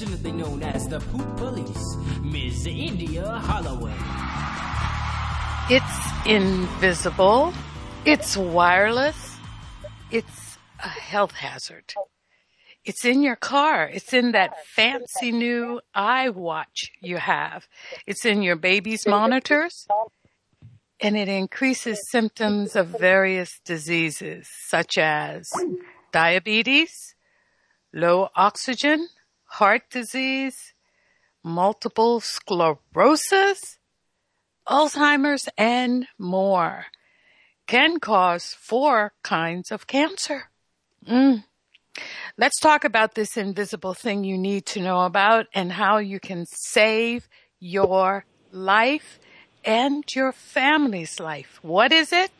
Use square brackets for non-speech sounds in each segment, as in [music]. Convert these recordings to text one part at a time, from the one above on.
affectionately known as the Poop Police, Ms. India Holloway. It's invisible. It's wireless. It's a health hazard. It's in your car. It's in that fancy new iWatch you have. It's in your baby's monitors. And it increases symptoms of various diseases such as diabetes, low oxygen, heart disease, multiple sclerosis, Alzheimer's, and more can cause four kinds of cancer. Mm. Let's talk about this invisible thing you need to know about and how you can save your life and your family's life. What is it?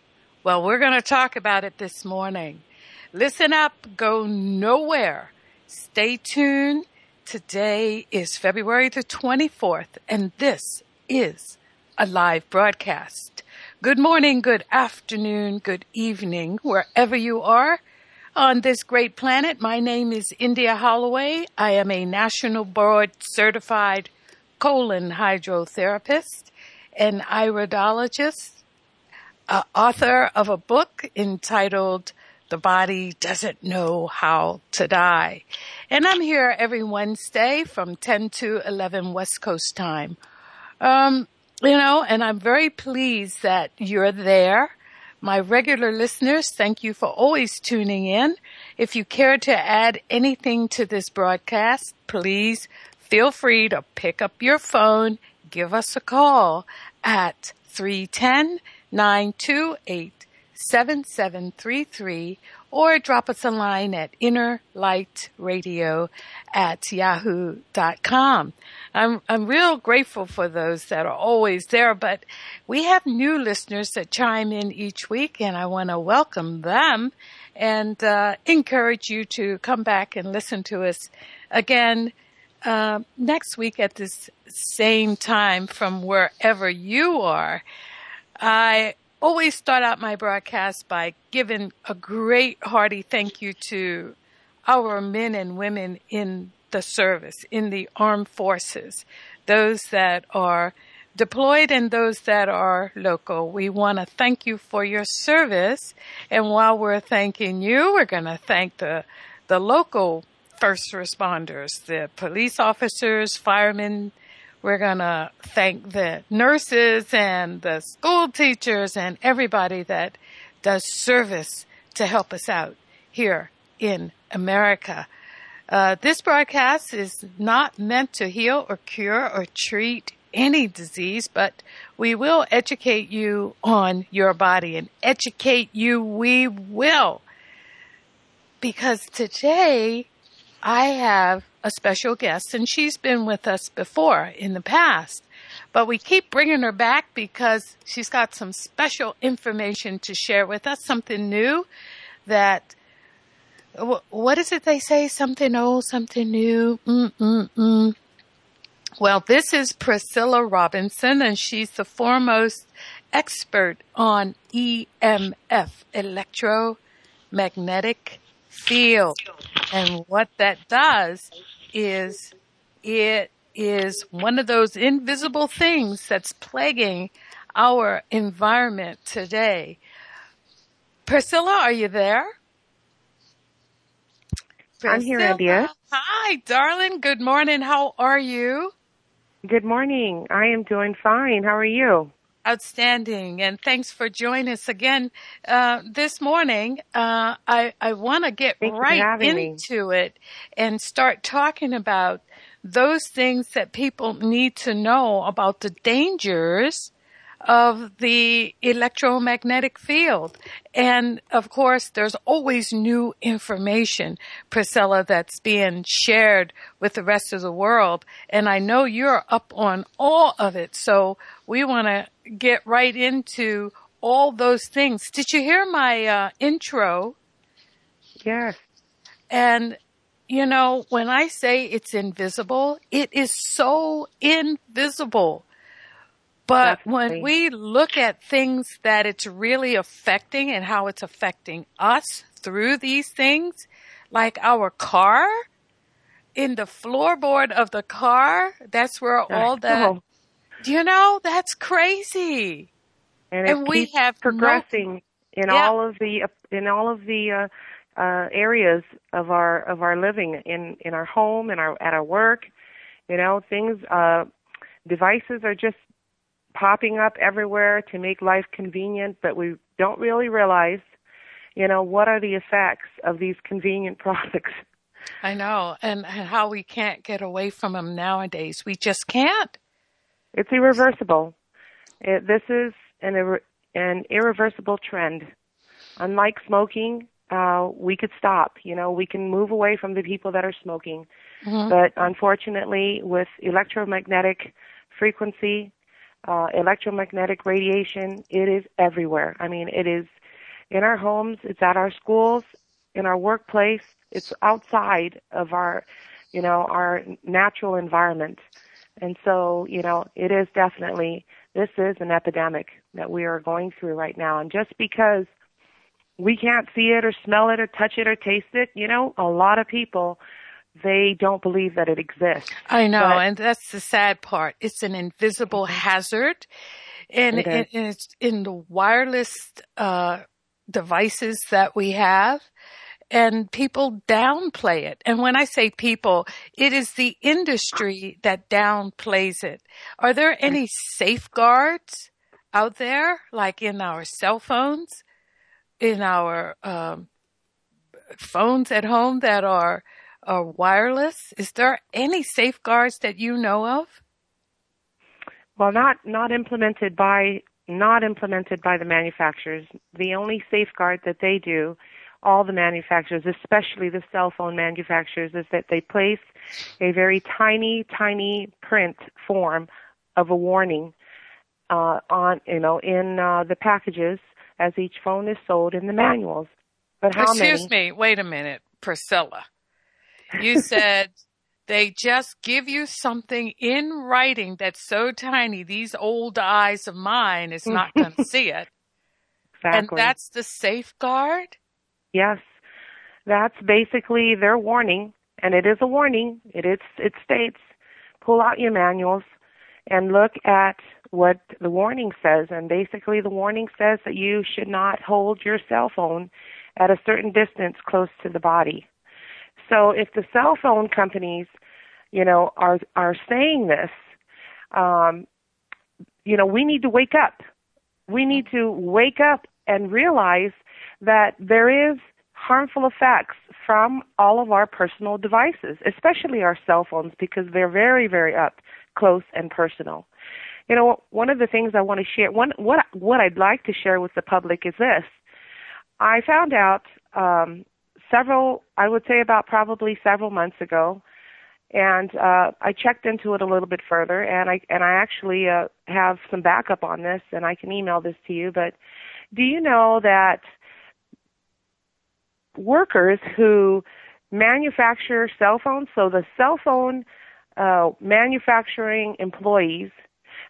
Well, we're going to talk about it this morning. Listen up, go nowhere. Stay tuned. Today is February the 24th, and this is a live broadcast. Good morning, good afternoon, good evening, wherever you are on this great planet. My name is India Holloway. I am a national board certified colon hydrotherapist, an iridologist, uh, author of a book entitled The Body Doesn't Know How to Die. And I'm here every Wednesday from 10 to 11 West Coast time. Um, you know, and I'm very pleased that you're there. My regular listeners, thank you for always tuning in. If you care to add anything to this broadcast, please feel free to pick up your phone, give us a call at 310 928 7733 or drop us a line at innerlightradio at yahoo.com. I'm, I'm real grateful for those that are always there, but we have new listeners that chime in each week and I want to welcome them and uh, encourage you to come back and listen to us again uh, next week at this same time from wherever you are. I always start out my broadcast by giving a great hearty thank you to our men and women in the service, in the armed forces, those that are deployed and those that are local. We want to thank you for your service. And while we're thanking you, we're going to thank the, the local first responders, the police officers, firemen, we're going to thank the nurses and the school teachers and everybody that does service to help us out here in America. Uh, this broadcast is not meant to heal or cure or treat any disease, but we will educate you on your body and educate you we will. Because today I have a special guest, and she's been with us before in the past. But we keep bringing her back because she's got some special information to share with us, something new that, what is it they say? Something old, something new. Mm-mm-mm. Well, this is Priscilla Robinson, and she's the foremost expert on EMF, electromagnetic field. And what that does is it is one of those invisible things that's plaguing our environment today. Priscilla, are you there? Priscilla. I'm here, India. Hi, darling. Good morning. How are you? Good morning. I am doing fine. How are you? Outstanding. And thanks for joining us again uh, this morning. Uh, I, I want to get right into me. it and start talking about those things that people need to know about the dangers of the electromagnetic field. And of course, there's always new information, Priscilla, that's being shared with the rest of the world. And I know you're up on all of it. So we want to get right into all those things. Did you hear my uh, intro? Yes. And you know, when I say it's invisible, it is so invisible. But when we look at things that it's really affecting and how it's affecting us through these things, like our car, in the floorboard of the car, that's where all that, you know, that's crazy. And, and we have progressing no, in yeah. all of the, in all of the, uh, uh, areas of our of our living in in our home and our at our work you know things uh devices are just popping up everywhere to make life convenient but we don't really realize you know what are the effects of these convenient [laughs] products i know and, and how we can't get away from them nowadays we just can't it's irreversible it, this is an an irreversible trend unlike smoking uh, we could stop. You know, we can move away from the people that are smoking. Mm-hmm. But unfortunately, with electromagnetic frequency, uh, electromagnetic radiation, it is everywhere. I mean, it is in our homes, it's at our schools, in our workplace, it's outside of our, you know, our natural environment. And so, you know, it is definitely, this is an epidemic that we are going through right now. And just because we can't see it or smell it or touch it or taste it. You know, a lot of people they don't believe that it exists. I know, but, and that's the sad part. It's an invisible mm-hmm. hazard, and, it and, and it's in the wireless uh, devices that we have. And people downplay it. And when I say people, it is the industry that downplays it. Are there any safeguards out there, like in our cell phones, in our um, phones at home that are, are wireless? Is there any safeguards that you know of? Well, not not implemented by not implemented by the manufacturers. The only safeguard that they do, all the manufacturers, especially the cell phone manufacturers, is that they place a very tiny, tiny print form of a warning uh, on, you know, in uh, the packages as each phone is sold in the manuals. But how Excuse many? me, wait a minute, Priscilla. You [laughs] said they just give you something in writing that's so tiny these old eyes of mine is not going [laughs] to see it. Exactly. And that's the safeguard? Yes. That's basically their warning, and it is a warning. It is it states pull out your manuals and look at what the warning says. And basically, the warning says that you should not hold your cell phone at a certain distance close to the body. So if the cell phone companies, you know, are are saying this, um, you know, we need to wake up. We need to wake up and realize that there is harmful effects from all of our personal devices, especially our cell phones, because they're very, very up close and personal. You know, one of the things I want to share, one what what I'd like to share with the public is this. I found out um, several, I would say about probably several months ago, and uh, I checked into it a little bit further, and I and I actually uh, have some backup on this, and I can email this to you. But do you know that workers who manufacture cell phones, so the cell phone uh, manufacturing employees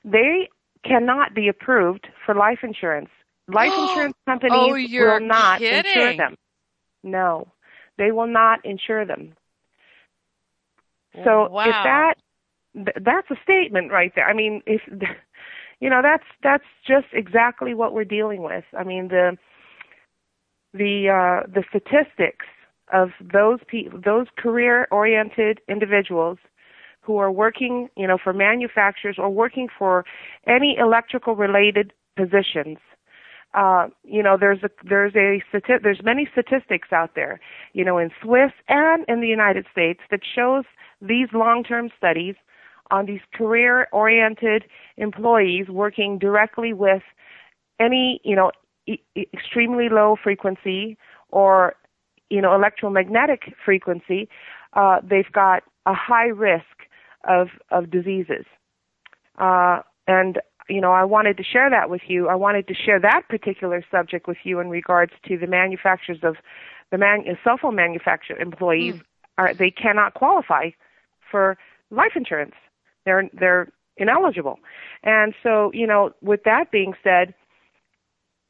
they cannot be approved for life insurance. Life [gasps] insurance companies oh, will not kidding. insure them. No, they will not insure them. So wow. if that that's a statement right there. I mean, if [laughs] you know, that's that's just exactly what we're dealing with. I mean, the the uh, the statistics of those pe- those career oriented individuals who are working, you know, for manufacturers or working for any electrical related positions. Uh, you know, there's a there's a there's many statistics out there, you know, in Swiss and in the United States that shows these long-term studies on these career oriented employees working directly with any, you know, e- extremely low frequency or, you know, electromagnetic frequency, uh, they've got a high risk of, of diseases. Uh, and, you know, I wanted to share that with you. I wanted to share that particular subject with you in regards to the manufacturers of the man, cell phone manufacturer employees mm. are, they cannot qualify for life insurance. They're, they're ineligible. And so, you know, with that being said,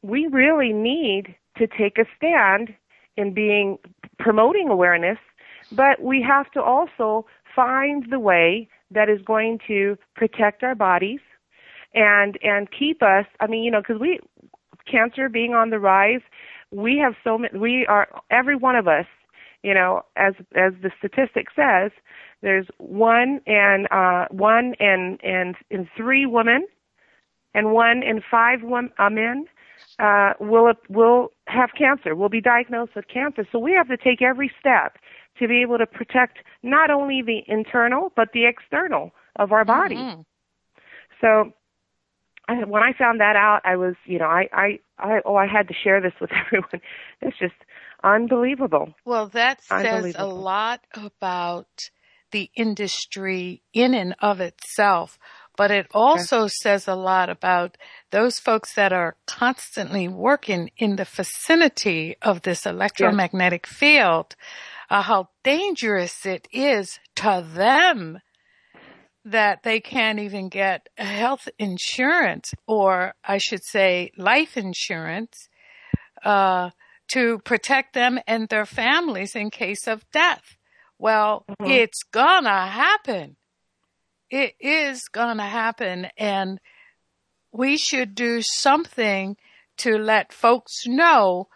we really need to take a stand in being promoting awareness, but we have to also find the way that is going to protect our bodies and and keep us i mean you know because we cancer being on the rise we have so many we are every one of us you know as as the statistic says there's one and uh one and and in three women and one in five women, uh, uh, will will have cancer, will be diagnosed with cancer. So we have to take every step to be able to protect not only the internal but the external of our body. Mm-hmm. So I, when I found that out, I was, you know, I, I, I, oh, I had to share this with [laughs] everyone. It's just unbelievable. Well, that says a lot about the industry in and of itself but it also okay. says a lot about those folks that are constantly working in the vicinity of this electromagnetic yes. field, uh, how dangerous it is to them that they can't even get health insurance or I should say life insurance, uh, to protect them and their families in case of death. Well, mm-hmm. it's gonna happen it is going to happen and we should do something to let folks know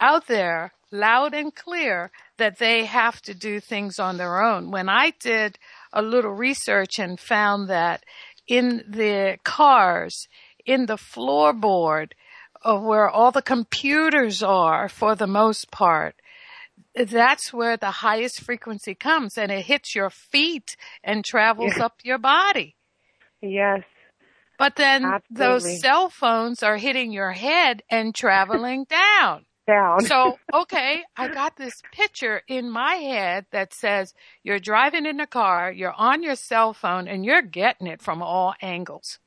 out there loud and clear that they have to do things on their own. When I did a little research and found that in the cars, in the floorboard, of where all the computers are for the most part, that's where the highest frequency comes and it hits your feet and travels up your body. Yes. But then Absolutely. those cell phones are hitting your head and traveling [laughs] down. Down. so, okay, I got this picture in my head that says you're driving in a car, you're on your cell phone, and you're getting it from all angles.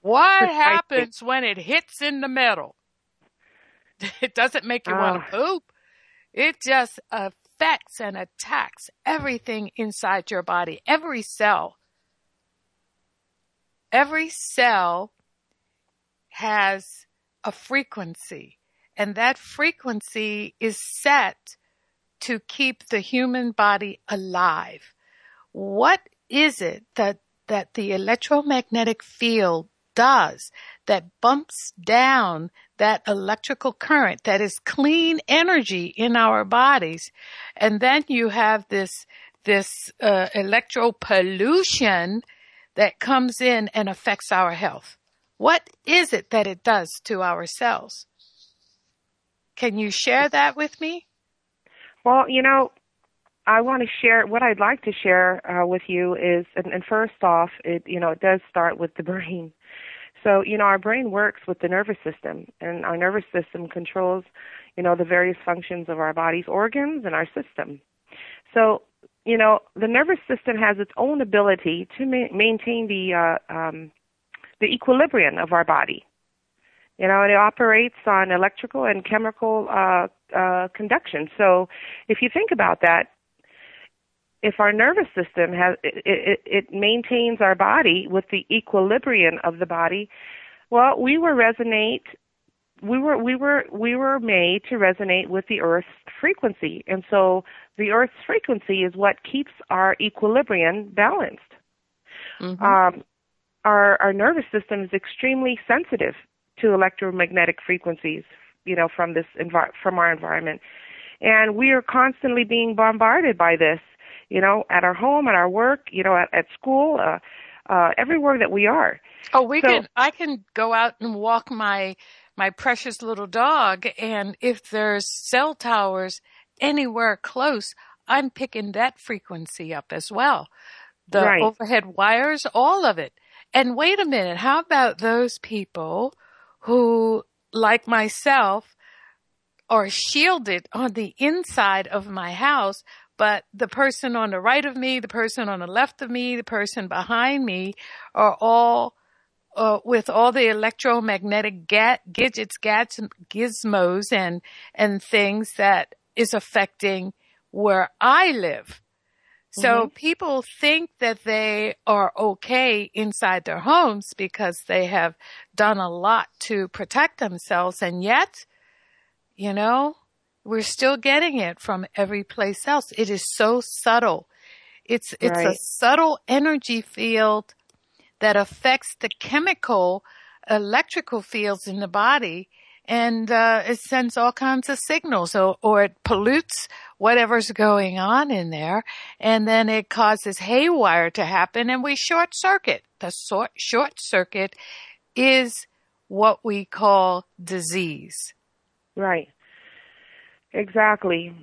What happens when it hits in the middle? [laughs] It doesn't make you want to ah. poop. It just affects and attacks everything inside your body, every cell. Every cell has a frequency, and that frequency is set to keep the human body alive. What is it that, that the electromagnetic field does that bumps down that electrical current that is clean energy in our bodies. And then you have this, this, uh, electro pollution that comes in and affects our health. What is it that it does to our cells? Can you share that with me? Well, you know, I want to share what I'd like to share uh, with you is, and, and first off, it you know it does start with the brain. So, you know, our brain works with the nervous system, and our nervous system controls, you know, the various functions of our body's organs and our system. So, you know, the nervous system has its own ability to ma- maintain the uh, um, the equilibrium of our body. You know, it operates on electrical and chemical uh, uh, conduction. So, if you think about that, if our nervous system has it, it, it maintains our body with the equilibrium of the body, well, we were resonate. We were we were we were made to resonate with the Earth's frequency, and so the Earth's frequency is what keeps our equilibrium balanced. Mm-hmm. Um, our our nervous system is extremely sensitive to electromagnetic frequencies, you know, from this envi- from our environment, and we are constantly being bombarded by this you know, at our home, at our work, you know, at, at school, uh, uh, everywhere that we are. Oh, we so, can, I can go out and walk my, my precious little dog. And if there's cell towers anywhere close, I'm picking that frequency up as well. the Right. overhead wires, all of it. And wait a minute, how about those people who, like myself, are shielded on the inside of my house, but the person on the right of me, the person on the left of me, the person behind me are all uh, with all the electromagnetic ga- gadgets, gats, gizmos, and and things that is affecting where I live. So people think that they are okay inside their homes because they have done a lot to protect themselves, and yet, you know, we're still getting it from every place else. It is so subtle. It's it's a subtle energy field that affects the chemical, electrical fields in the body, and uh, it sends all kinds of signals, or, or it pollutes whatever's going on in there, and then it causes haywire to happen, and we short circuit. The sort, short circuit is what we call disease. Right. Exactly.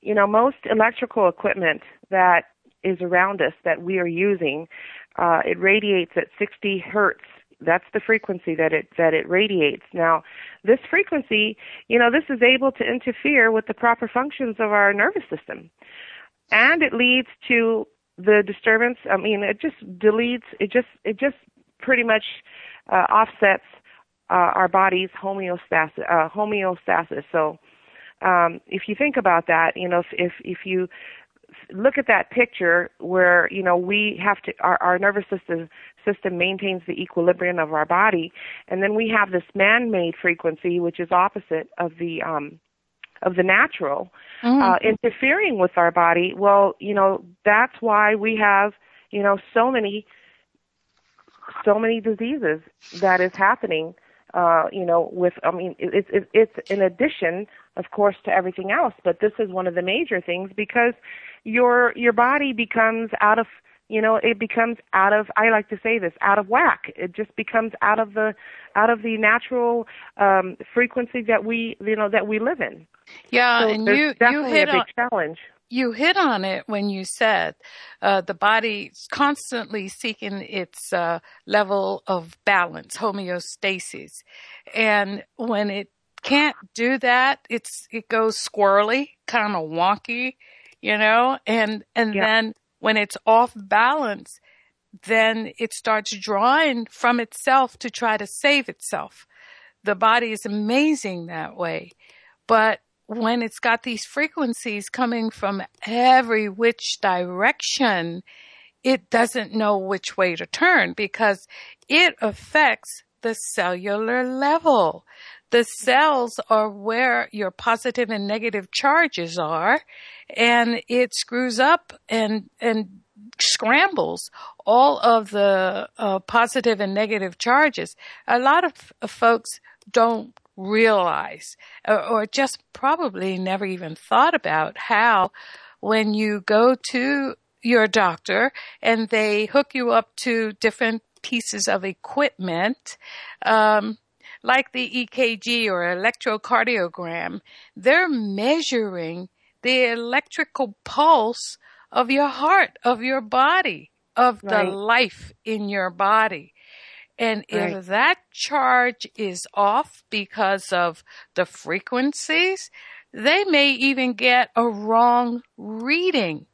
You know, most electrical equipment that is around us that we are using, uh, it radiates at 60 hertz. That's the frequency that it that it radiates. Now, this frequency, you know, this is able to interfere with the proper functions of our nervous system, and it leads to the disturbance. I mean, it just deletes. It just it just pretty much uh, offsets uh, our body's homeostasis. Uh, homeostasis. So, um, if you think about that, you know, if if, if you look at that picture where you know we have to our, our nervous system system maintains the equilibrium of our body. And then we have this man-made frequency which is opposite of the um of the natural uh interfering with our body. Well you know that's why we have you know so many so many diseases that is happening uh you know with i mean it, it's it, it's in addition of course to everything else but this is one of the major things because your your body becomes out of you know it becomes out of i like to say this out of whack. It just becomes out of the out of the natural um frequency that we you know that we live in. Yeah, so and you you hit a big on challenge you hit on it when you said uh, the body's constantly seeking its uh, level of balance, homeostasis, and when it can't do that, it's it goes squirrely, kind of wonky, you know, and and Yeah. then when it's off balance, then it starts drawing from itself to try to save itself. The body is amazing that way. But when it's got these frequencies coming from every which direction, it doesn't know which way to turn because it affects the cellular level. The cells are where your positive and negative charges are, and it screws up and, and scrambles all of the uh, positive and negative charges. A lot of folks don't realize or, or just probably never even thought about how when you go to your doctor and they hook you up to different pieces of equipment, um, like the EKG or electrocardiogram, they're measuring the electrical pulse of your heart, of your body, of the life in your body. And if that charge is off because of the frequencies, they may even get a wrong reading.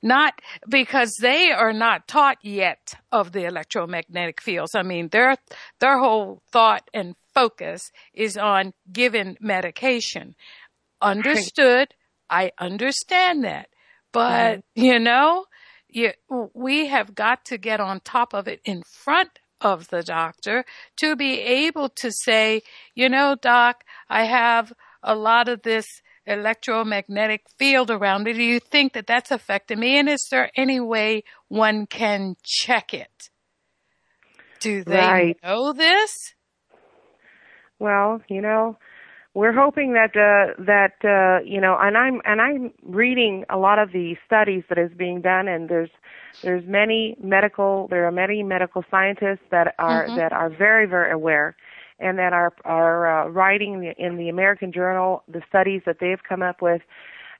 Not because they are not taught yet of the electromagnetic fields. I mean, their, their whole thought and focus is on giving medication. Understood. I understand that. But, you know, you, we have got to get on top of it in front of the doctor to be able to say, you know, doc, I have a lot of this electromagnetic field around me. Do you think that that's affecting me? And is there any way one can check it? Do they Right. know this? Well, you know, we're hoping that uh, that uh, you know, and I'm and I'm reading a lot of the studies that is being done, and there's there's many medical there are many medical scientists that are Mhm. that are very very aware, and that are are uh, writing in the American Journal the studies that they've come up with,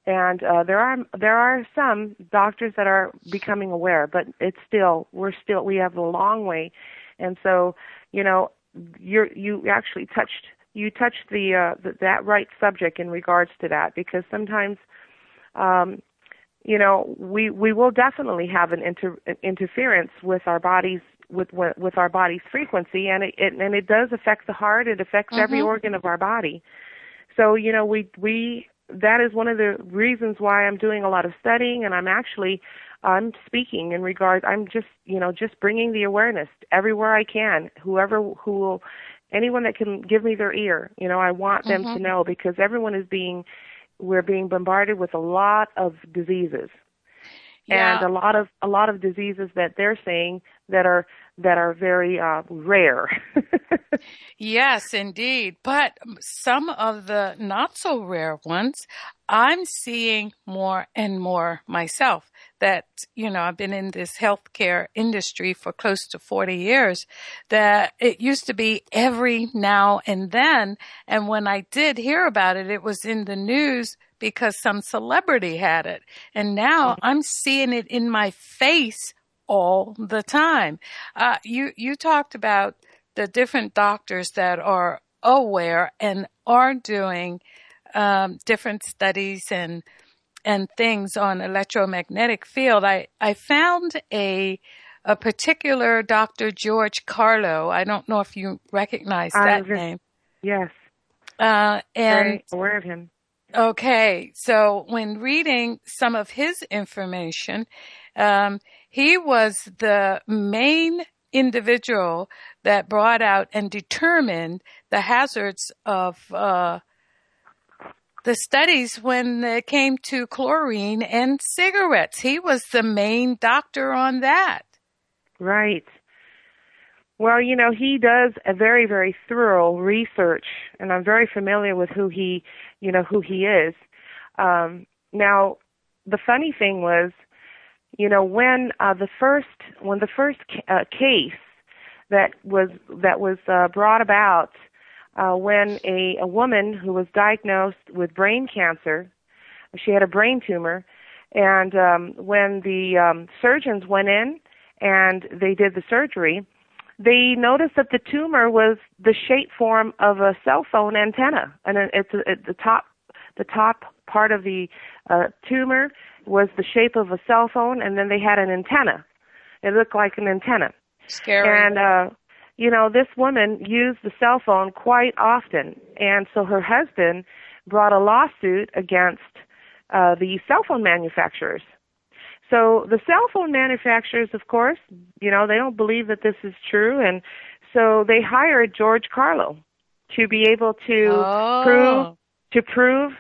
and uh, there are there are some doctors that are becoming aware, but it's still we're still we have a long way, and so you know you you actually touched you touched the, uh, the that right subject in regards to that because sometimes um, you know we we will definitely have an, inter, an interference with our bodies with with our body's frequency and it, it and it does affect the heart it affects mm-hmm. every organ of our body so you know we we that is one of the reasons why I'm doing a lot of studying and I'm actually I'm speaking in regards I'm just you know just bringing the awareness everywhere I can whoever who will anyone that can give me their ear you know I want them mm-hmm. to know because everyone is being we're being bombarded with a lot of diseases yeah. and a lot of a lot of diseases that they're saying that are that are very uh, rare. [laughs] yes, indeed. But some of the not so rare ones, I'm seeing more and more myself. That, you know, I've been in this healthcare industry for close to 40 years, that it used to be every now and then. And when I did hear about it, it was in the news because some celebrity had it. And now mm-hmm. I'm seeing it in my face all the time. Uh, you you talked about the different doctors that are aware and are doing um, different studies and and things on electromagnetic field. I I found a a particular Dr. George Carlo. I don't know if you recognize that name. Yes. Uh, and Very aware of him. Okay, so when reading some of his information, um, he was the main individual that brought out and determined the hazards of uh, the studies when it came to chlorine and cigarettes. He was the main doctor on that. Right. Well, you know, he does a very, very thorough research, and I'm very familiar with who he, you know, who he is. Um, now, the funny thing was, you know when uh, the first when the first uh, case that was that was uh, brought about uh, when a, a woman who was diagnosed with brain cancer she had a brain tumor and um, when the um, surgeons went in and they did the surgery they noticed that the tumor was the shape form of a cell phone antenna and it's at the top the top part of the uh, tumor was the shape of a cell phone, and then they had an antenna. It looked like an antenna. Scary. And uh, you know, this woman used the cell phone quite often, and so her husband brought a lawsuit against uh, the cell phone manufacturers. So the cell phone manufacturers, of course, you know, they don't believe that this is true, and so they hired George Carlo to be able to oh. prove to prove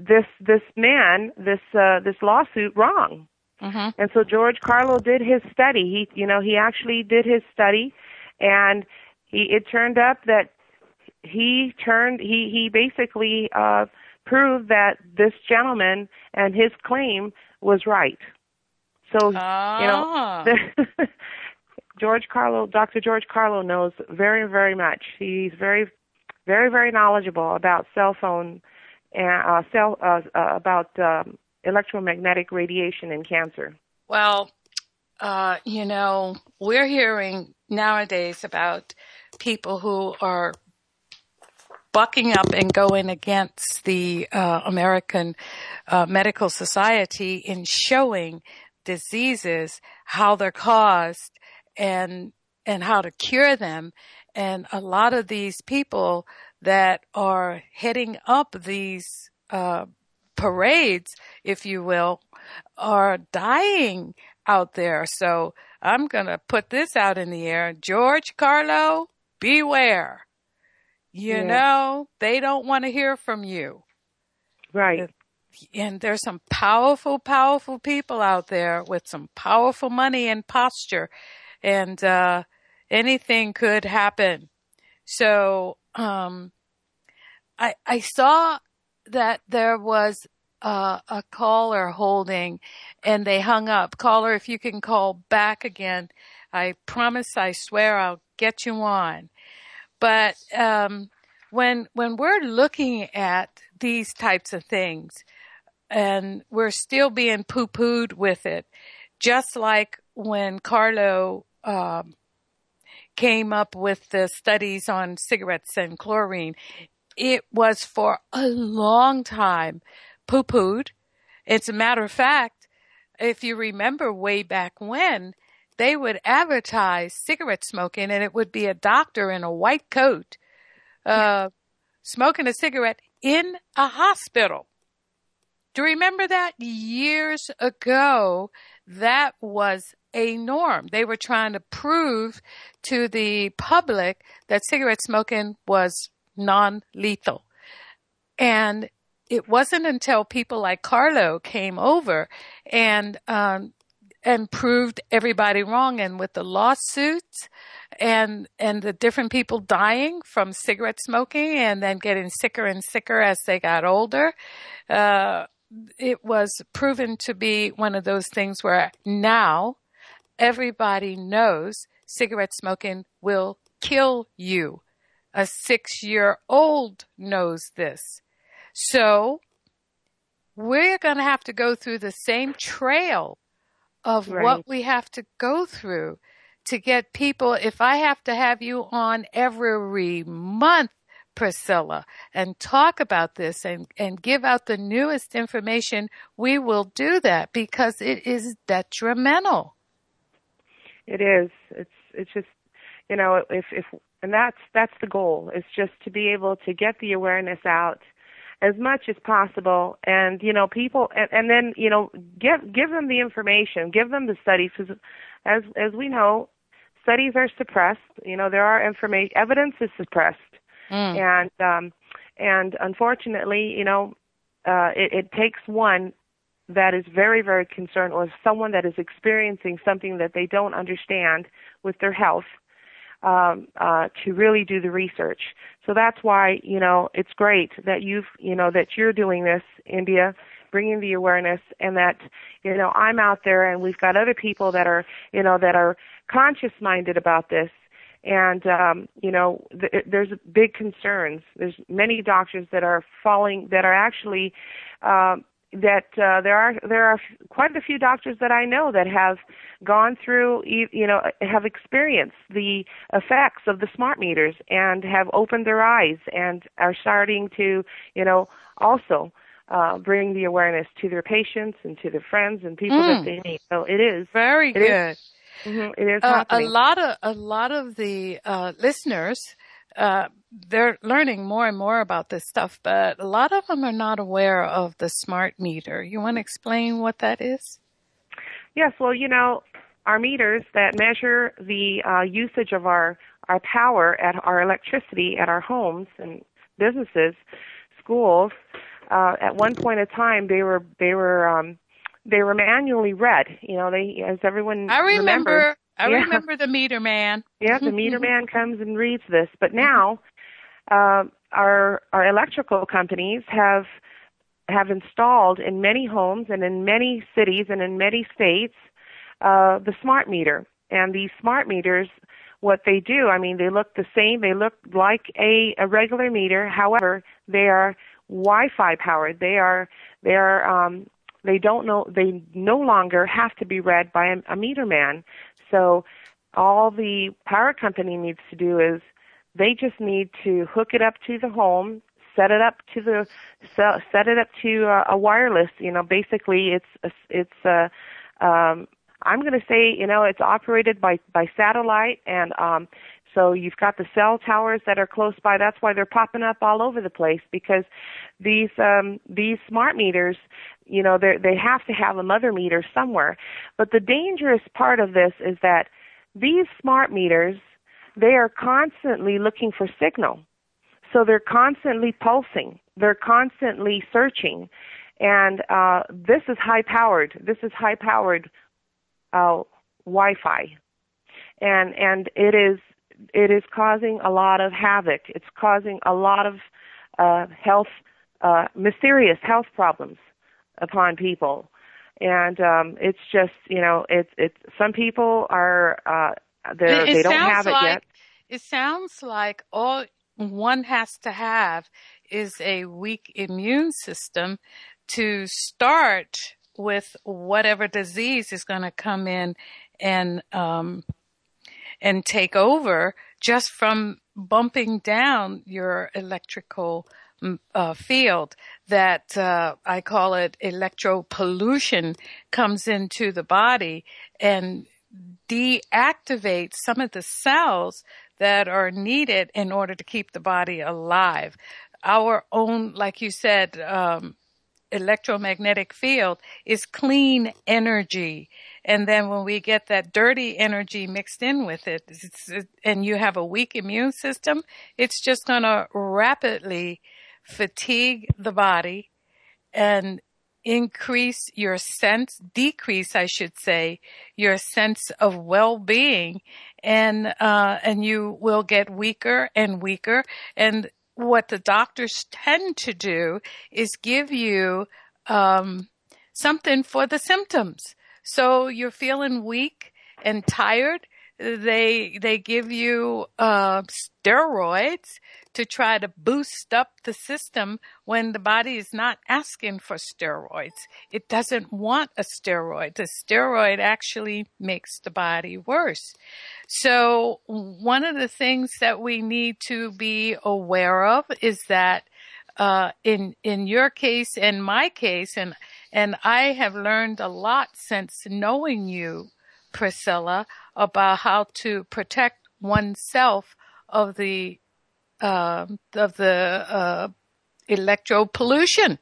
this this man this uh, this lawsuit wrong. Mm-hmm. And so George Carlo did his study. He you know he actually did his study, and he it turned up that he turned he he basically uh, proved that this gentleman and his claim was right. So oh. you know. The, [laughs] George Carlo, Dr. George Carlo knows very, very much. He's very, very, very knowledgeable about cell phone and uh, cell, uh, uh, about um, electromagnetic radiation and cancer. Well, uh, you know, we're hearing nowadays about people who are bucking up and going against the uh, American uh, Medical Society in showing diseases, how they're caused, and and how to cure them. And a lot of these people that are heading up these uh, parades, if you will, are dying out there. So I'm going to put this out in the air. George Carlo, beware. You yeah. know, they don't want to hear from you. Right. And there's some powerful, powerful people out there with some powerful money and posture. And, uh, anything could happen. So, um, I, I saw that there was uh, a caller holding and they hung up. Caller, if you can call back again, I promise, I swear I'll get you on. But, um, when, when we're looking at these types of things, and we're still being poo pooed with it. Just like when Carlo um, came up with the studies on cigarettes and chlorine, it was for a long time poo pooed. It's a matter of fact, if you remember way back when, they would advertise cigarette smoking and it would be a doctor in a white coat, uh, smoking a cigarette in a hospital. Do you remember that years ago? That was a norm. They were trying to prove to the public that cigarette smoking was non-lethal. And it wasn't until people like Carlo came over and um, and proved everybody wrong. And with the lawsuits and and the different people dying from cigarette smoking and then getting sicker and sicker as they got older, uh, it was proven to be one of those things where now everybody knows cigarette smoking will kill you. A six year old knows this. So we're going to have to go through the same trail of Right. what we have to go through to get people. If I have to have you on every month, Priscilla, and talk about this and, and give out the newest information, we will do that because it is detrimental. It is. It's it's just you know if if and that's that's the goal. is just to be able to get the awareness out as much as possible and you know people and, and then you know give give them the information give them the studies 'cause as as we know studies are suppressed you know there are information evidence is suppressed Mm. and um and unfortunately you know uh it, it takes one that is very very concerned or someone that is experiencing something that they don't understand with their health um uh to really do the research. So that's why you know it's great that you've you know that you're doing this india bringing the awareness and that you know i'm out there and we've got other people that are you know that are conscious minded about this. And um you know th- there's big concerns. There's many doctors that are falling that are actually um that uh, there are there are quite a few doctors that I know that have gone through you know have experienced the effects of the smart meters and have opened their eyes and are starting to you know also uh, bring the awareness to their patients and to their friends and people Mm. that they meet. So it is Very It is good. mhm, it is Uh, a lot of a lot of the uh, listeners uh, they're learning more and more about this stuff, but a lot of them are not aware of the smart meter. You want to explain what that is? Yes, well, you know, our meters that measure the uh, usage of our our power at our electricity at our homes and businesses, schools. Uh, at one point in time, they were they were um, they were manually read. You know, they as everyone I remembers- remember. I Yeah. remember the meter man. yeah, the meter [laughs] man comes and reads this. But now, uh, our our electrical companies have have installed in many homes and in many cities and in many states uh, the smart meter. And these smart meters, what they do, I mean, they look the same. They look like a, a regular meter. However, they are Wi-Fi powered. They are they are um, they don't know they no longer have to be read by a, a meter man. So all the power company needs to do is they just need to hook it up to the home, set it up to the set it up to uh, a wireless. You know, basically it's a, it's a um, I'm going to say you know it's operated by by satellite and um, so you've got the cell towers that are close by. That's why they're popping up all over the place because these um, these smart meters, you know, they they have to have a mother meter somewhere. But the dangerous part of this is that these smart meters, they are constantly looking for signal. So they're constantly pulsing. They're constantly searching. And uh, this is high powered. This is high powered uh, Wi-Fi, and and it is it is causing a lot of havoc. It's causing a lot of uh, health, uh, mysterious health problems upon people, and um, it's just you know it's it's some people are uh, they're, It- it they don't have it yet. It sounds like all one has to have is a weak immune system to start with whatever disease is going to come in and um, and take over just from bumping down your electrical uh, field that uh, I call it electro pollution comes into the body and deactivates some of the cells that are needed in order to keep the body alive. Our own, like you said, um, electromagnetic field is clean energy. And then when we get that dirty energy mixed in with it, and you have a weak immune system, it's just going to rapidly fatigue the body and increase your sense, decrease, I should say, your sense of well-being and, uh, and you will get weaker and weaker. And what the doctors tend to do is give you um, something for the symptoms. So you're feeling weak and tired. They they give you uh, steroids to try to boost up the system when the body is not asking for steroids. It doesn't want a steroid. The steroid actually makes the body worse. So one of the things that we need to be aware of is that uh, in in your case and my case, and and I have learned a lot since knowing you, Priscilla, about how to protect oneself of the uh, of the uh, electro pollution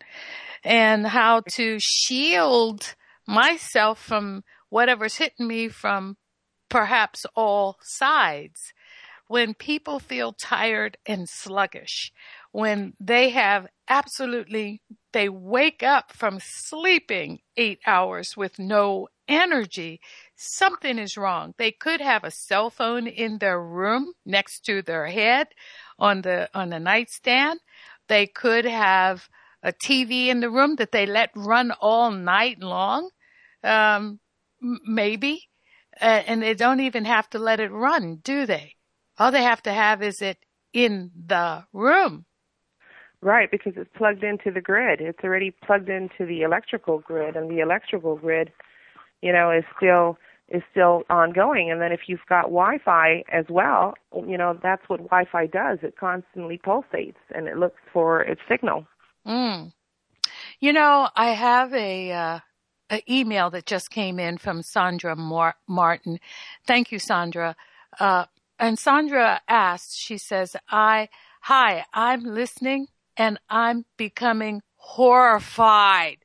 and how to shield myself from whatever's hitting me from perhaps all sides. When people feel tired and sluggish, when they have absolutely, they wake up from sleeping eight hours with no energy, something is wrong. They could have a cell phone in their room next to their head on the, on the nightstand. They could have a TV in the room that they let run all night long. Um, maybe. Uh, and they don't even have to let it run, do they? All they have to have is it in the room. Right, because it's plugged into the grid. It's already plugged into the electrical grid, and the electrical grid, you know, is still is still ongoing. And then if you've got Wi-Fi as well, you know, that's what Wi-Fi does. It constantly pulsates and it looks for its signal. Mm. You know, I have a uh, an email that just came in from Sandra Mar- Martin. Thank you, Sandra. Uh, and Sandra asked, she says, I, hi, I'm listening and I'm becoming horrified.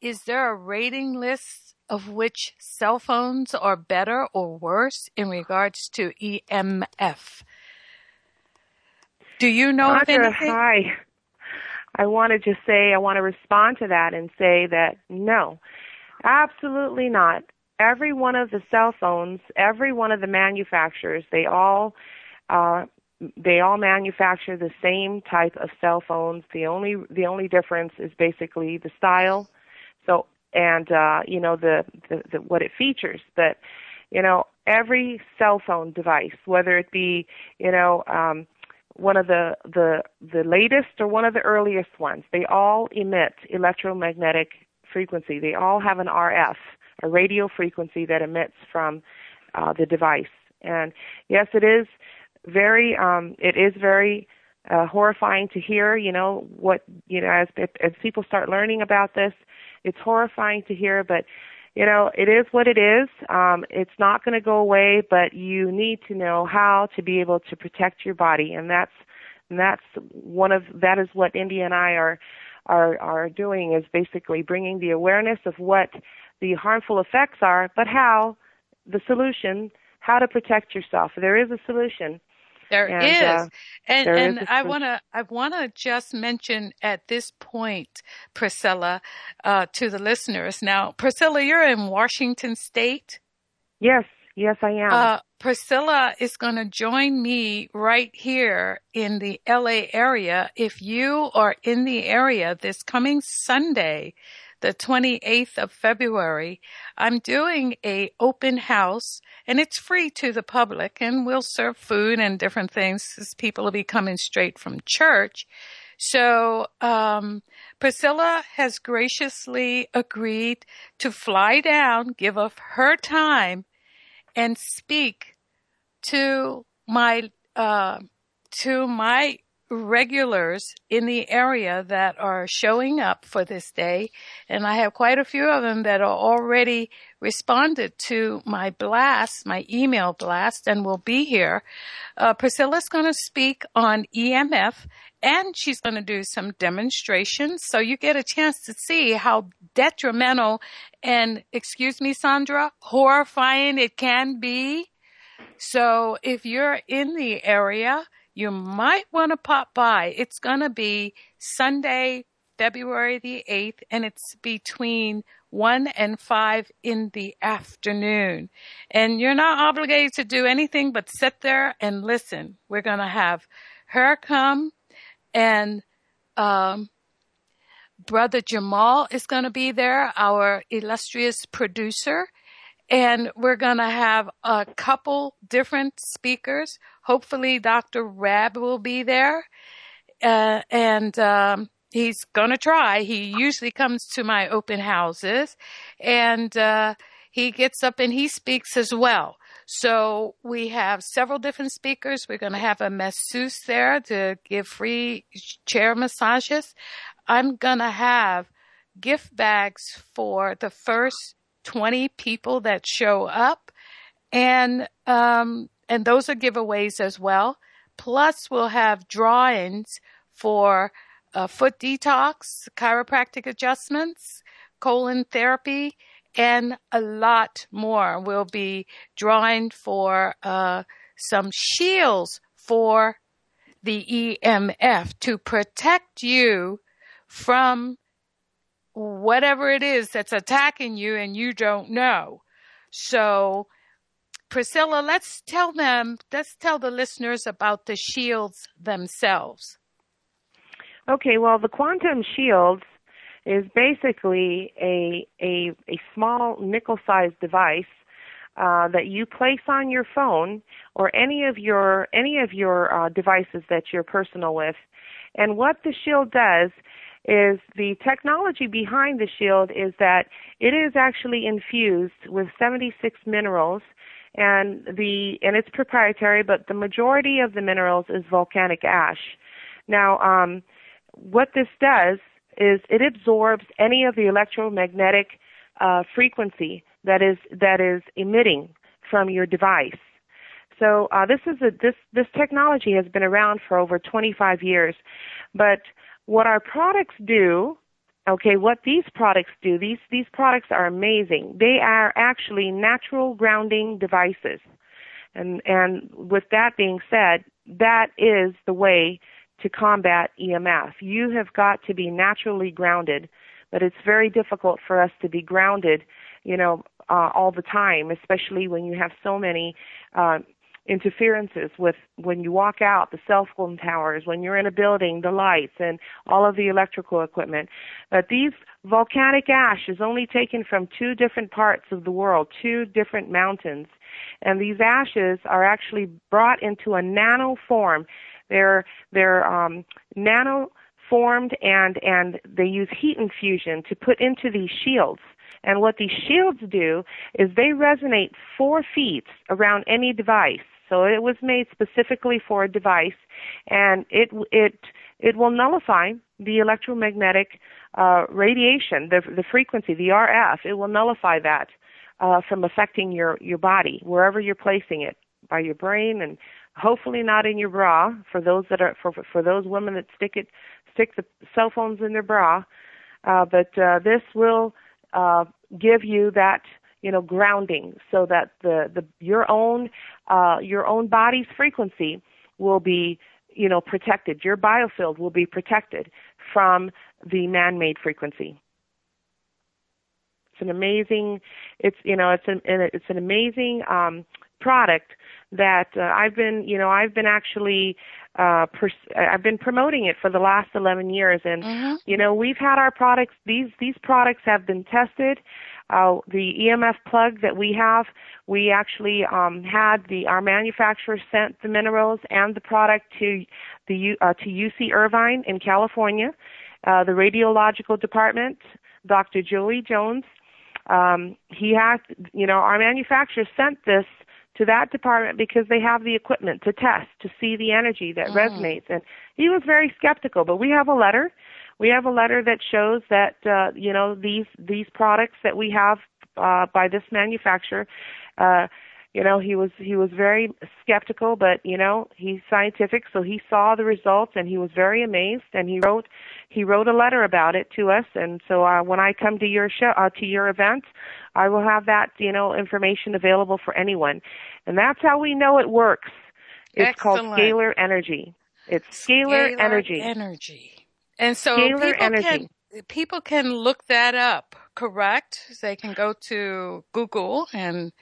Is there a rating list of which cell phones are better or worse in regards to EMF? Do you know anything? Hi. I want to just say, I want to respond to that and say that no, absolutely not. Every one of the cell phones, every one of the manufacturers, they all uh, they all manufacture the same type of cell phones. The only the only difference is basically the style. So and uh, you know the, the, the what it features. But you know every cell phone device, whether it be you know um, one of the the the latest or one of the earliest ones, they all emit electromagnetic frequency. They all have an RF, a radio frequency that emits from uh, the device. And yes, it is very um it is very uh, horrifying to hear you know what you know as as people start learning about this it's horrifying to hear but you know it is what it is. Um it's not going to go away but you need to know how to be able to protect your body and that's and that's one of that is what Indy and I are are are doing is basically bringing the awareness of what the harmful effects are but how the solution how to protect yourself. There is a solution there and, is, uh, and there and is I want to I want to just mention at this point, Priscilla, uh, to the listeners. Now, Priscilla, you're in Washington State. yes yes I am Uh, Priscilla is going to join me right here in the LA area. If you are in the area this coming Sunday, the 28th of February, I'm doing a open house and it's free to the public and we'll serve food and different things people will be coming straight from church. So, um, Priscilla has graciously agreed to fly down, give up her time, and speak to my uh, to my regulars in the area that are showing up for this day. And I have quite a few of them that are already responded to my blast, my email blast, and will be here. Uh, Priscilla's going to speak on EMF and she's going to do some demonstrations. So you get a chance to see how detrimental and, excuse me, Sandra, horrifying it can be. So if you're in the area, you might want to pop by. It's going to be Sunday, February the 8th, and it's between 1 and 5 in the afternoon. And you're not obligated to do anything but sit there and listen. We're going to have her come and um, Brother Jamal is going to be there, our illustrious producer and we're going to have a couple different speakers. Hopefully, Dr. Rab will be there, uh, and um, he's going to try. He usually comes to my open houses, and uh, he gets up and he speaks as well. So we have several different speakers. We're going to have a masseuse there to give free chair massages. I'm going to have gift bags for the first 20 people that show up and um, and those are giveaways as well. Plus, we'll have drawings for uh, foot detox, chiropractic adjustments, colon therapy, and a lot more. We'll be drawing for uh, some shields for the EMF to protect you from whatever it is that's attacking you and you don't know. So, Priscilla, let's tell them, let's tell the listeners about the shields themselves. Okay, well, the quantum shields is basically a a, a small nickel-sized device uh, that you place on your phone or any of your any of your uh, devices that you're personal with. And what the shield does is the technology behind the shield is that it is actually infused with 76 minerals and the and it's proprietary but the majority of the minerals is volcanic ash. Now um, what this does is it absorbs any of the electromagnetic uh, frequency that is that is emitting from your device. So uh, this is a this this technology has been around for over 25 years but what our products do, okay, what these products do, these, these products are amazing. They are actually natural grounding devices. And, and with that being said, that is the way to combat EMF. You have got to be naturally grounded, but it's very difficult for us to be grounded, you know, uh, all the time, especially when you have so many uh, interferences with when you walk out, the cell phone towers, when you're in a building, the lights, and all of the electrical equipment. But these volcanic ash is only taken from two different parts of the world, two different mountains. And these ashes are actually brought into a nano form. They're, they're um, nano formed and, and they use heat infusion to put into these shields. And what these shields do is they resonate four feet around any device. So it was made specifically for a device, and it it it will nullify the electromagnetic uh, radiation, the the frequency, the RF. It will nullify that uh, from affecting your your body wherever you're placing it by your brain and hopefully not in your bra for those that are for for those women that stick it stick the cell phones in their bra uh, but uh, this will uh, give you that you know grounding so that the the your own uh, your own body's frequency will be you know protected. Your biofield will be protected from the man-made frequency. It's an amazing it's you know it's an it's an amazing um product that uh, I've been you know I've been actually uh pers- I've been promoting it for the last 11 years. And mm-hmm. you know we've had our products these these products have been tested uh, the EMF plug that we have, we actually um, had the our manufacturer sent the minerals and the product to the uh, to UC Irvine in California, uh, the radiological department, Dr. Julie Jones. Um, he has, you know, our manufacturer sent this to that department because they have the equipment to test to see the energy that Mm. resonates. And he was very skeptical, but we have a letter. We have a letter that shows that uh, you know these these products that we have uh, by this manufacturer. Uh, you know he was he was very skeptical but you know he's scientific so he saw the results and he was very amazed and he wrote he wrote a letter about it to us. And so uh, when i come to your show uh, to your event i will have that you know information available for anyone. And that's how we know it works. It's called scalar energy. It's scalar, energy. Energy. And so people energy. can people can look that up, correct? They can go to Google and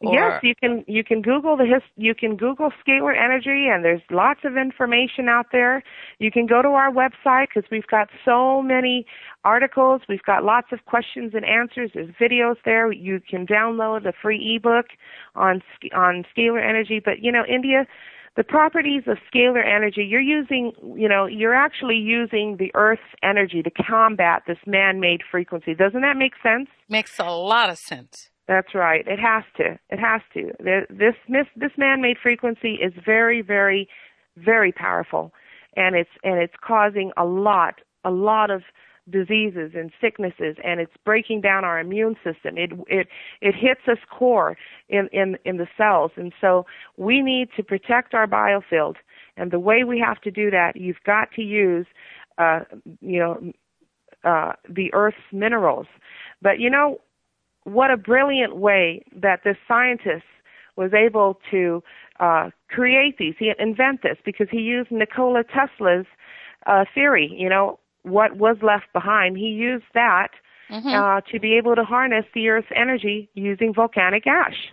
or, yes, you can you can Google the his, you can Google scalar energy, and there's lots of information out there. You can go to our website because we've got so many articles. We've got lots of questions and answers. There's videos there. You can download a free ebook on on scalar energy. But you know, India, the properties of scalar energy, you're using, you know, you're actually using the Earth's energy to combat this man-made frequency. Doesn't that make sense? makes a lot of sense. That's right. It has to. It has to. This this this man-made frequency is very, very, very powerful, and it's and it's causing a lot, a lot of diseases and sicknesses, and it's breaking down our immune system. It it it hits us core in in in the cells, and so we need to protect our biofield. And the way we have to do that, you've got to use, uh, you know, uh, the Earth's minerals. But you know, what a brilliant way that this scientist was able to uh, create these. He invent this because he used Nikola Tesla's uh, theory. You know what was left behind. He used that Mm-hmm. uh, to be able to harness the Earth's energy using volcanic ash.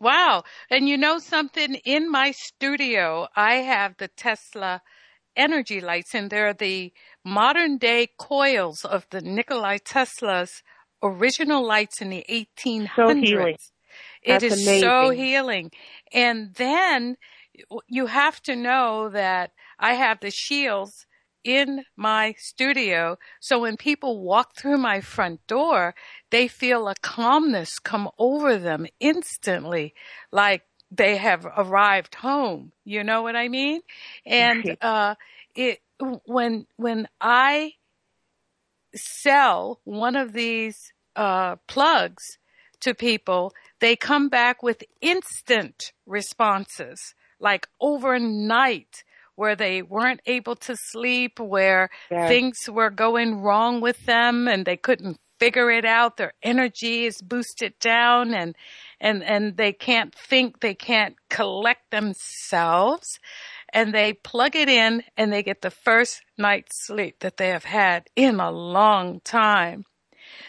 Wow. And you know something? In my studio, I have the Tesla energy lights, and they're the modern day coils of the Nikolai Tesla's original lights in the 1800s. So healing. It That's is so healing. And then you have to know that I have the shields in my studio. So when people walk through my front door, they feel a calmness come over them instantly, like they have arrived home. You know what I mean? And, uh, it, when, when I sell one of these, uh, plugs to people, they come back with instant responses, like overnight where they weren't able to sleep, where Yes. things were going wrong with them and they couldn't figure it out. Their energy is boosted down and, and, and they can't think, they can't collect themselves and they plug it in and they get the first night's sleep that they have had in a long time.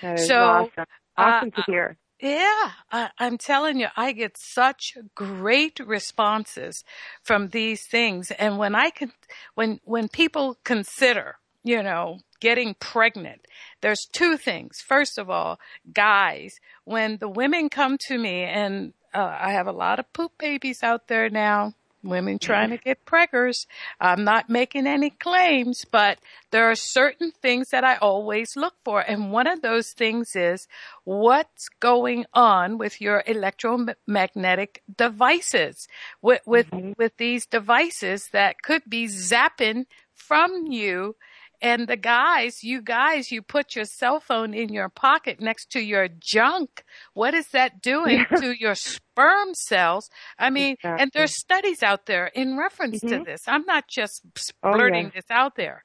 That So, awesome. Awesome uh, to hear. Yeah, I, I'm telling you, I get such great responses from these things. And when I can, when, when people consider, you know, getting pregnant, there's two things. First of all, guys, when the women come to me and uh, I have a lot of poop babies out there now, women mm-hmm. trying to get preggers. I'm not making any claims, but there are certain things that I always look for. And one of those things is what's going on with your electromagnetic devices, with, with, mm-hmm. with these devices that could be zapping from you. And the guys, you guys, you put your cell phone in your pocket next to your junk. What is that doing to your sperm cells? I mean, and there's studies out there in reference to Mhm. this. I'm not just Oh, blurting this out there.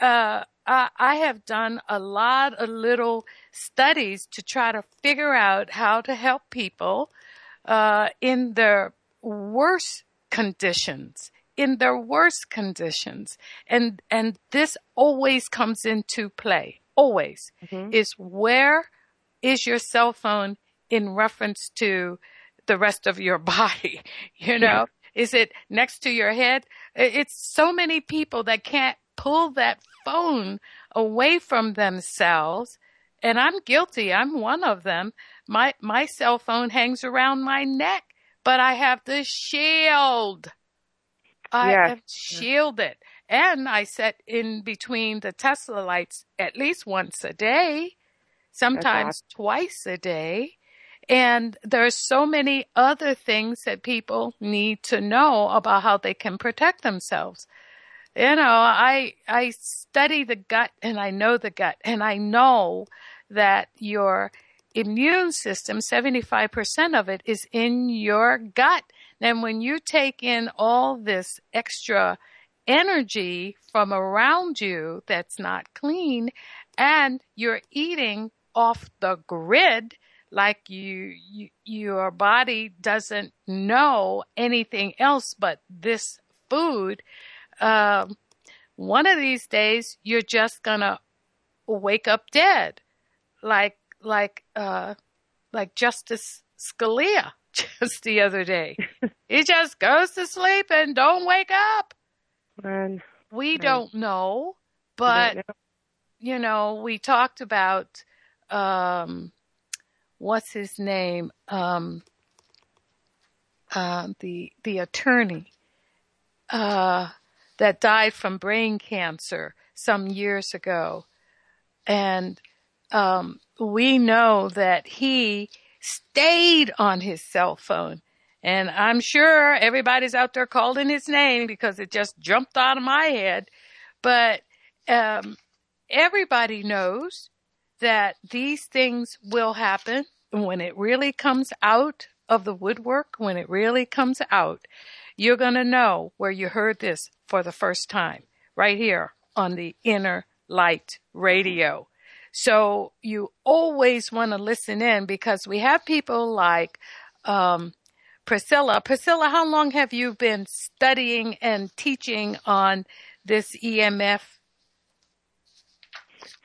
Uh, I, I have done a lot of little studies to try to figure out how to help people uh, in their worst conditions in their worst conditions and and this always comes into play always Mhm. is where is your cell phone in reference to the rest of your [laughs] body you know is it next to your head it's so many people that can't pull that phone away from themselves and I'm guilty. I'm one of them. My my cell phone hangs around my neck, but I have the shield. I Yes. am shielded. And I set in between the Tesla lights at least once a day, oh, sometimes twice a day. And there are so many other things that people need to know about how they can protect themselves. You know, I I study the gut and I know the gut and I know that your immune system, 75% of it is in your gut. And when you take in all this extra energy from around you that's not clean and you're eating off the grid, like you, you, your body doesn't know anything else but this food, um, one of these days you're just gonna wake up dead, like like uh, like Justice Scalia [laughs] just the other day. [laughs] he just goes to sleep and don't wake up. And We don't know, but don't know. you know, we talked about um what's his name? Um uh the the attorney uh that died from brain cancer some years ago. And um we know that he stayed on his cell phone. And I'm sure everybody's out there calling his name because it just jumped out of my head. But um, everybody knows that these things will happen when it really comes out of the woodwork, when it really comes out. You're going to know where you heard this for the first time, right here on the Inner Light Radio. So you always want to listen in because we have people like um, Priscilla. Priscilla, how long have you been studying and teaching on this EMF?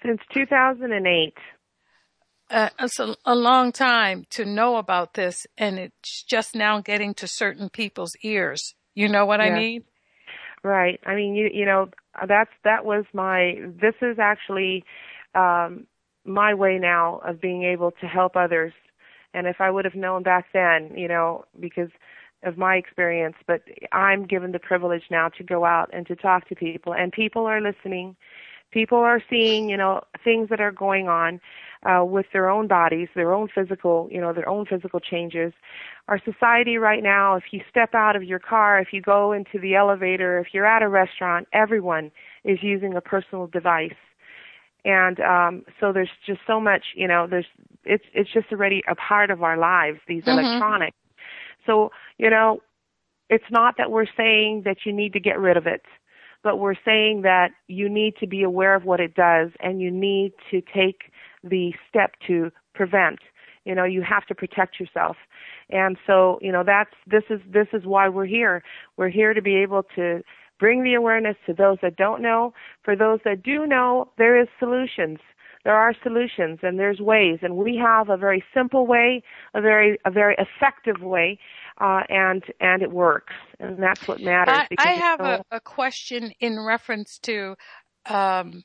Since 2008. Uh, it's a, a long time to know about this, and it's just now getting to certain people's ears. You know what I mean? Right. I mean, you you know, that's that was my. This is actually um, my way now of being able to help others. And if I would have known back then, you know, because of my experience, but I'm given the privilege now to go out and to talk to people, and people are listening. People are seeing, you know, things that are going on uh, with their own bodies, their own physical, you know, their own physical changes. Our society right now, if you step out of your car, if you go into the elevator, if you're at a restaurant, everyone is using a personal device. And um, so there's just so much, you know, there's it's it's just already a part of our lives, these Mhm. electronics. So, you know, it's not that we're saying that you need to get rid of it, but we're saying that you need to be aware of what it does and you need to take the step to prevent. You know, you have to protect yourself. And so, you know, that's this is this is why we're here. We're here to be able to bring the awareness to those that don't know. For those that do know, there is solutions. There are solutions and there's ways and we have a very simple way, a very a very effective way, uh, and and it works. And that's what matters. I, I have so- a, a question in reference to um,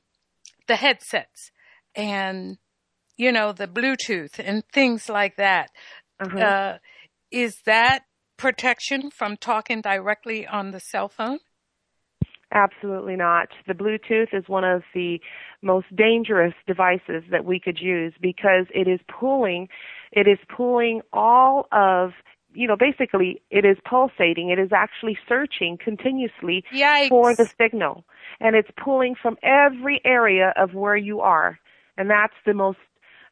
the headsets and you know the Bluetooth and things like that. uh-huh. Uh, is that protection from talking directly on the cell phone? Absolutely not. The Bluetooth is one of the most dangerous devices that we could use because it is pulling, it is pulling all of, you know, basically it is pulsating. It is actually searching continuously Yikes! for the signal. And it's pulling from every area of where you are. And that's the most,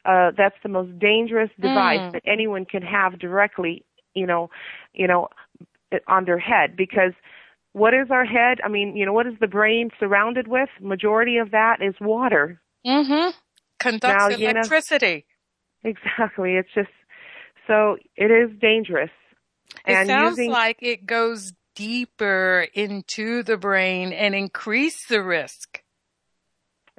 uh, that's the most dangerous device Mm. that anyone can have directly, you know, you know, on their head because what is our head? I mean, you know, what is the brain surrounded with? Majority of that is water. Mm-hmm. Conducts Now, you know- electricity. Exactly. It's just so it is dangerous. It and sounds using like it goes deeper into the brain and increase the risk.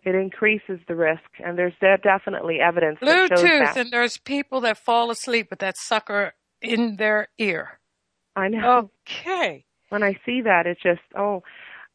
It increases the risk, and there's de- definitely evidence that shows Bluetooth, and there's people that fall asleep with that sucker in their ear. I know. Okay. When I see that, it's just oh,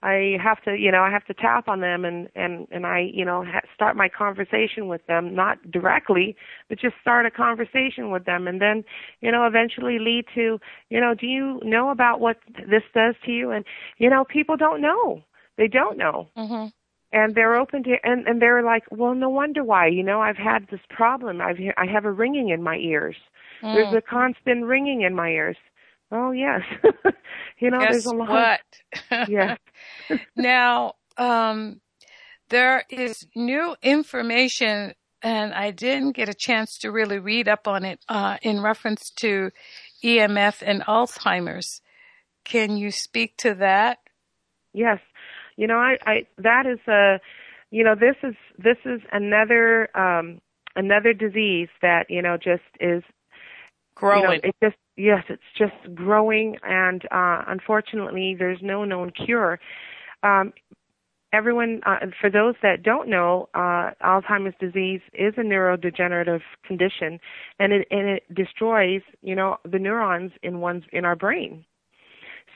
I have to, you know, I have to tap on them and and and I, you know, ha- start my conversation with them, not directly, but just start a conversation with them, and then, you know, eventually lead to, you know, do you know about what this does to you? And you know, people don't know. they don't know. hmm and they're open to and and they're like well no wonder why you know i've had this problem i've i have a ringing in my ears there's Mm. a constant ringing in my ears oh yes [laughs] you know Guess there's a lot what? [laughs] yeah [laughs] now, um, there is new information, and I didn't get a chance to really read up on it uh, in reference to EMF and Alzheimer's. Can you speak to that? yes you know i i that is a you know this is this is another um another disease that you know just is Growing. You know, it just yes, it's just growing, and uh, unfortunately, there's no known cure. Um, everyone, uh, for those that don't know, uh, Alzheimer's disease is a neurodegenerative condition, and it and it destroys you know the neurons in one's in our brain.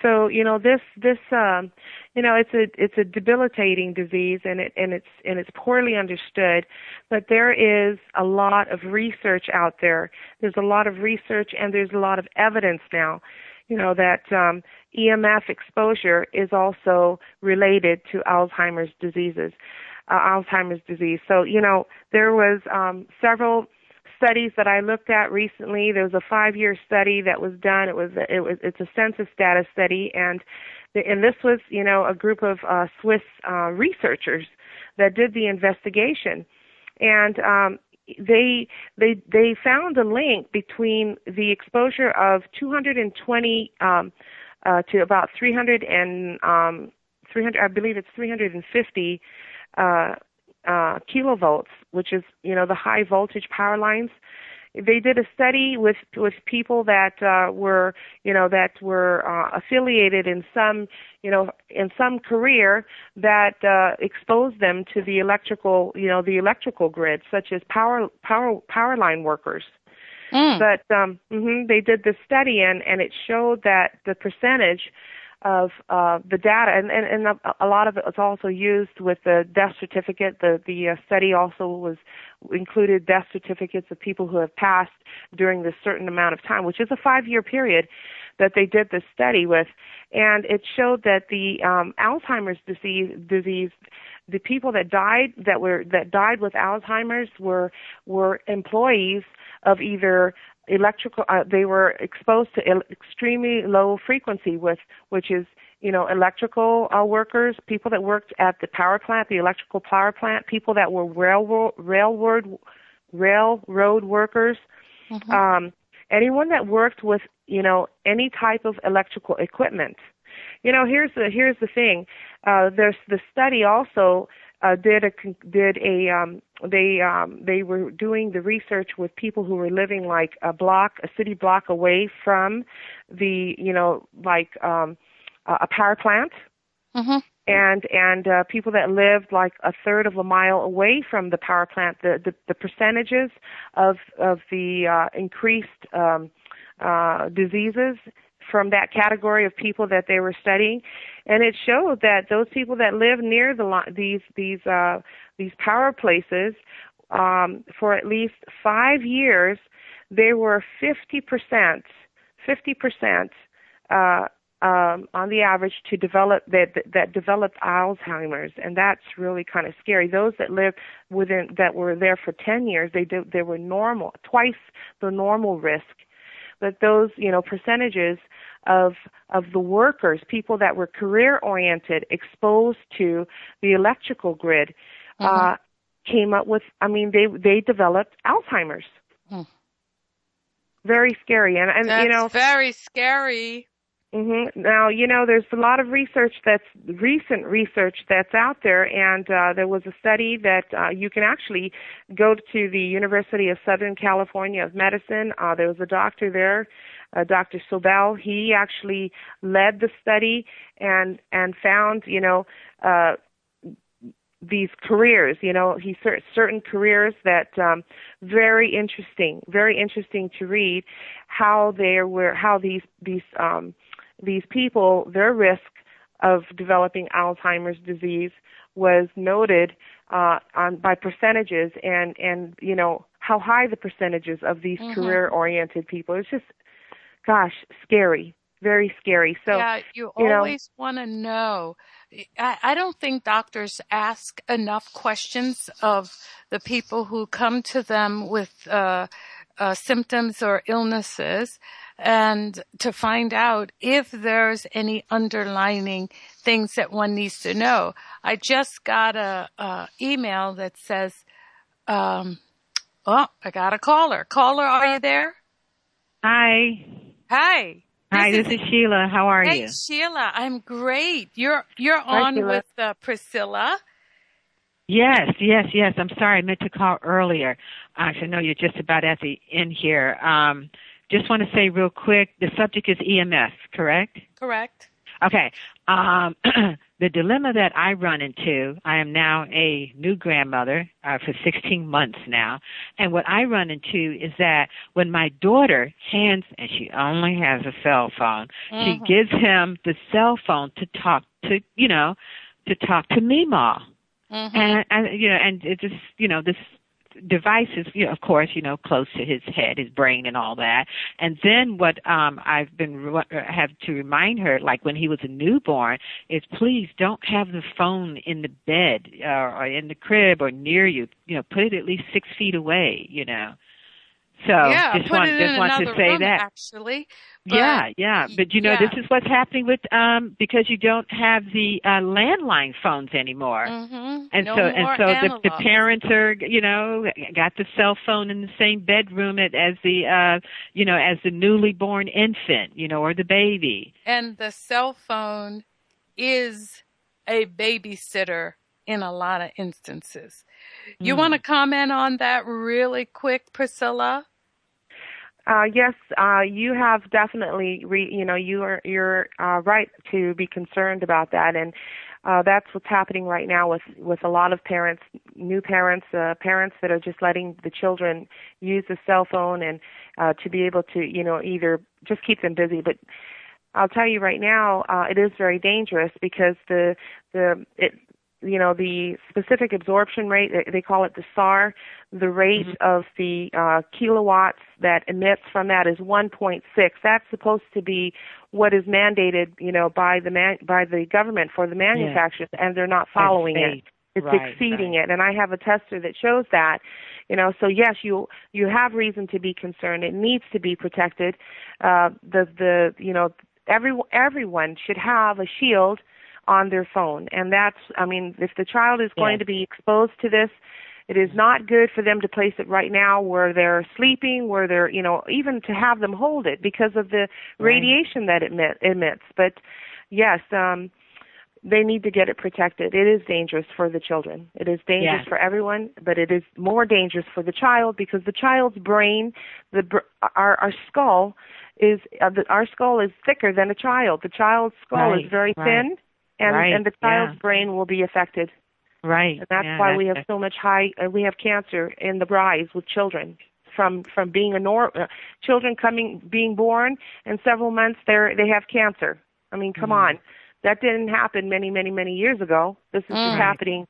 So you know this this um, you know it's a it's a debilitating disease and it and it's and it's poorly understood, but there is a lot of research out there. There's a lot of research and there's a lot of evidence now, you know that um, EMF exposure is also related to Alzheimer's diseases, uh, Alzheimer's disease. So you know there was um, several studies that I looked at recently. There was a five-year study that was done. It was it was it's a census data study, and the, and this was you know a group of uh, Swiss uh, researchers that did the investigation, and um, they they they found a link between the exposure of 220 um, uh, to about 300 and um, 300 I believe it's 350 uh, uh, kilovolts, which is you know the high voltage power lines. They did a study with with people that uh, were you know that were uh, affiliated in some you know in some career that uh, exposed them to the electrical you know the electrical grid, such as power power power line workers. Mm. But um, hmm they did this study and and it showed that the percentage of uh, the data, and, and, and a, lot of it was also used with the death certificate. The the uh, study also was included death certificates of people who have passed during this certain amount of time, which is a five year period that they did this study with, and it showed that the um, Alzheimer's disease disease the people that died that were that died with Alzheimer's were were employees of either electrical uh, they were exposed to el- extremely low frequency with which is you know electrical uh, workers people that worked at the power plant the electrical power plant people that were railroad railroad railroad workers. Mhm. um anyone that worked with you know any type of electrical equipment. You know here's the here's the thing. Uh there's the study also uh, did a did a um, they um, they were doing the research with people who were living like a block a city block away from the you know like um, a power plant Mhm. and and uh, people that lived like a third of a mile away from the power plant the the, the percentages of of the uh, increased um, uh, diseases from that category of people that they were studying, and it showed that those people that live near the these these uh, these power places um, for at least five years, they were fifty percent, fifty percent uh, um, on the average to develop that that developed Alzheimer's, and that's really kind of scary. Those that lived within that were there for ten years, they did, they were normal, twice the normal risk but those you know percentages of of the workers people that were career oriented exposed to the electrical grid uh came up with i mean they they developed alzheimer's Hmm. very scary and and That's you know very scary. Hmm Now, you know, there's a lot of research that's recent research that's out there, and uh, there was a study that uh, you can actually go to the University of Southern California of Medicine. Uh, there was a doctor there, uh, Dr. Sobel. He actually led the study and and found, you know, uh, these careers. You know, he cer- certain careers that um, very interesting, very interesting to read how they were how these these um, these people, their risk of developing Alzheimer's disease was noted uh, on by percentages, and and you know how high the percentages of these Mhm. career-oriented people. It's just, gosh, scary, very scary. So yeah, you, you always want to know. I, I don't think doctors ask enough questions of the people who come to them with uh, uh, symptoms or illnesses, and to find out if there's any underlining things that one needs to know. I just got a, a email that says, um, "Oh, I got a caller. Caller, are you there? Hi. Hi." Hi, This this is Sheila. How are Hey you? Sheila, I'm great. You're you're Hi, on Sheila. with uh, Priscilla. Yes, yes, yes. I'm sorry. I meant to call earlier. Actually, no, you're just about at the end here. Um, just want to say real quick, the subject is EMS, correct? Correct. Okay. Um, [clears throat] the dilemma that I run into, I am now a new grandmother uh, for 16 months now, and what I run into is that when my daughter hands, and she only has a cell phone, she Mhm. gives him the cell phone to talk to, you know, to talk to Meemaw. Mhm. and, and you know, and it just you know this device is you know of course you know close to his head his brain and all that. And then what um i've been re- have to remind her like when he was a newborn is please don't have the phone in the bed uh, or in the crib or near you. You know put it at least six feet away you know so yeah, just want just want to say room, that actually. but- yeah, yeah. But you know, yeah. this is what's happening with um because you don't have the uh landline phones anymore. Mhm. And no so and so the, the parents are you know got the cell phone in the same bedroom at, as the uh you know as the newly born infant, you know, or the baby. and the cell phone is a babysitter in a lot of instances. You Mm. want to comment on that really quick, Priscilla? Uh, yes, uh, you have definitely, re, you know, you are you're uh, right to be concerned about that, and uh, that's what's happening right now with with a lot of parents, new parents, uh, parents that are just letting the children use the cell phone and uh, to be able to, you know, either just keep them busy, but I'll tell you right now, uh, it is very dangerous because the the it you know the specific absorption rate they- they call it the SAR. The rate of the uh, kilowatts that emits from that is 1.6 that's supposed to be what is mandated you know by the man by the government for the manufacturers and they're not following it. it's Right, exceeding right. it. And i have a tester that shows that you know so yes you you have reason to be concerned. It needs to be protected. Uh the the you know every everyone should have a shield on their phone and that's i mean if the child is going Yes. to be exposed to this it is not good for them to place it right now where they're sleeping where they're you know even to have them hold it because of the Right. radiation that it emit, emits but yes um they need to get it protected. It is dangerous for the children. It is dangerous for everyone, but it is more dangerous for the child because the child's brain, the br- our our skull is uh, the, our skull is thicker than a child. The child's skull Right, is very right. thin, and Right, and the child's yeah. brain will be affected. Right. And that's yeah, why we that's- have so much high. Uh, we have cancer in the rise with children from from being a nor uh, children coming being born and several months they they have cancer. I mean, come Mhm. on, that didn't happen many many many years ago. This is Mm. just happening.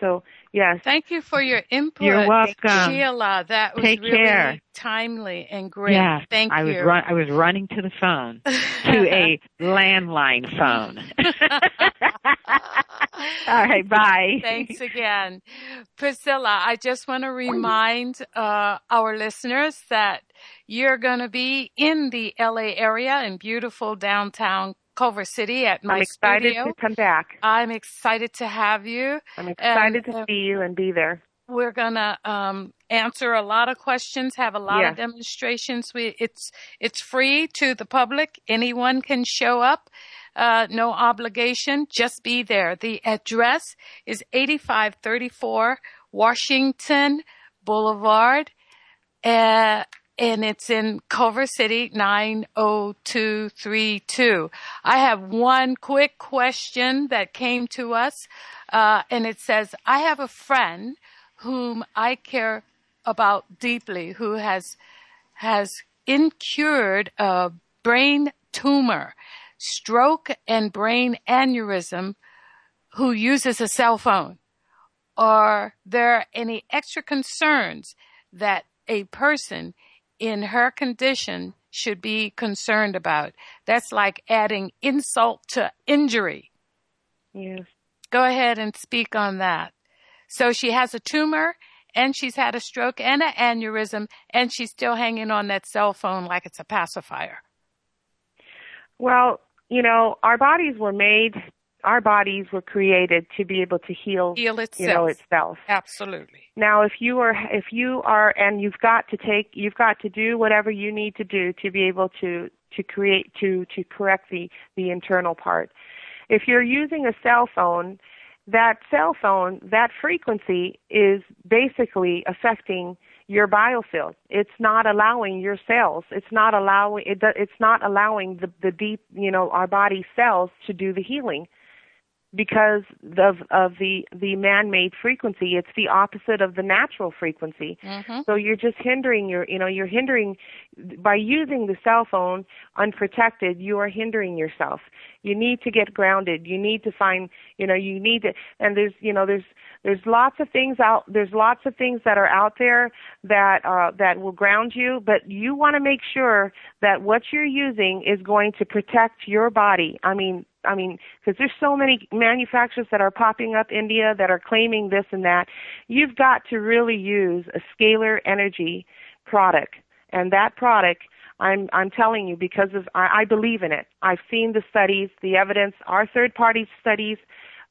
So yes, Thank you for your input. You're welcome. Sheila. That was Take really care. timely and great. Yeah, Thank I was you. run I was running to the phone to a [laughs] landline phone. [laughs] All right, bye. Thanks again. Priscilla, I just want to remind uh, our listeners that you're going to be in the LA area in beautiful downtown Culver City at my I'm excited studio. to come back. I'm excited to have you. I'm excited And, to uh, see you and be there. We're gonna um, answer a lot of questions, have a lot of demonstrations. We it's it's free to the public. Anyone can show up. Uh, no obligation. Just be there. The address is 8534 Washington Boulevard, uh, and it's in Culver City 90232. I have one quick question that came to us, uh, and it says, I have a friend whom I care about deeply who has has incurred a brain tumor, stroke and brain aneurysm who uses a cell phone. Are there any extra concerns that a person in her condition should be concerned about. That's like adding insult to injury. Yes. Go ahead and speak on that. So she has a tumor and she's had a stroke and an aneurysm and she's still hanging on that cell phone like it's a pacifier. Well, you know, our bodies were made, our bodies were created to be able to heal, Heal itself. you know, itself. Absolutely. Now, if you are, if you are, and you've got to take, you've got to do whatever you need to do to be able to to create to to correct the the internal part. If you're using a cell phone, that cell phone, that frequency is basically affecting your biofield. It's not allowing your cells. It's not allowing. It, it's not allowing the the deep, you know, our body cells to do the healing because of of the the man-made frequency. It's the opposite of the natural frequency. Mm-hmm. so you're just hindering your you know you're hindering by using the cell phone unprotected you are hindering yourself. You need to get grounded. You need to find you know you need to and there's you know there's there's lots of things out there's lots of things that are out there that uh that will ground you but you want to make sure that what you're using is going to protect your body i mean I mean, because there's so many manufacturers that are popping up India that are claiming this and that. You've got to really use a scalar energy product, and that product, I'm I'm telling you because of I, I believe in it. I've seen the studies, the evidence, our third-party studies,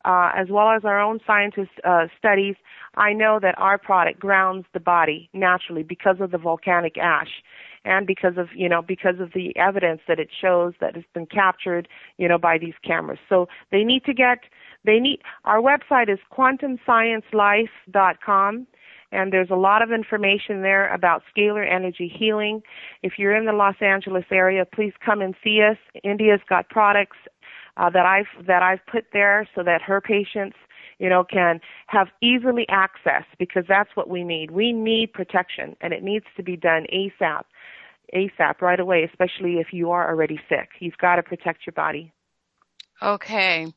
uh, as well as our own scientist uh, studies. I know that our product grounds the body naturally because of the volcanic ash and because of you know because of the evidence that it shows that it's been captured you know by these cameras so they need to get they need our website is quantumsciencelife.com and there's a lot of information there about scalar energy healing if you're in the Los Angeles area please come and see us India's got products uh, that I've that I've put there so that her patients you know, can have easily access because that's what we need. We need protection and it needs to be done ASAP. ASAP right away, especially if you are already sick. You've got to protect your body. Okay.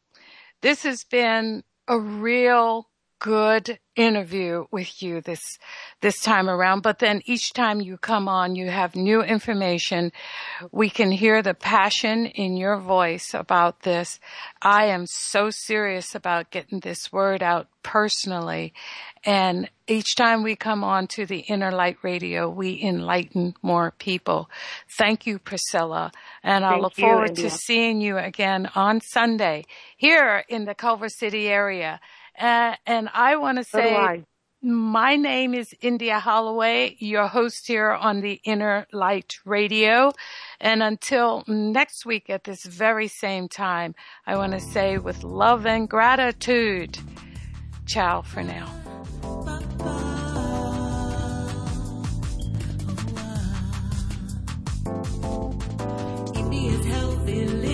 This has been a real good interview with you this this time around. But then each time you come on you have new information. We can hear the passion in your voice about this. I am so serious about getting this word out personally. And each time we come on to the Innerlight Radio we enlighten more people. Thank you priscilla. And i look you, forward India. to seeing you again on sunday here in the culver city area uh, and I want to say, so my name is India Holloway, your host here on the Innerlight Radio. And until next week at this very same time, I want to say with love and gratitude, ciao for now. India's healthy.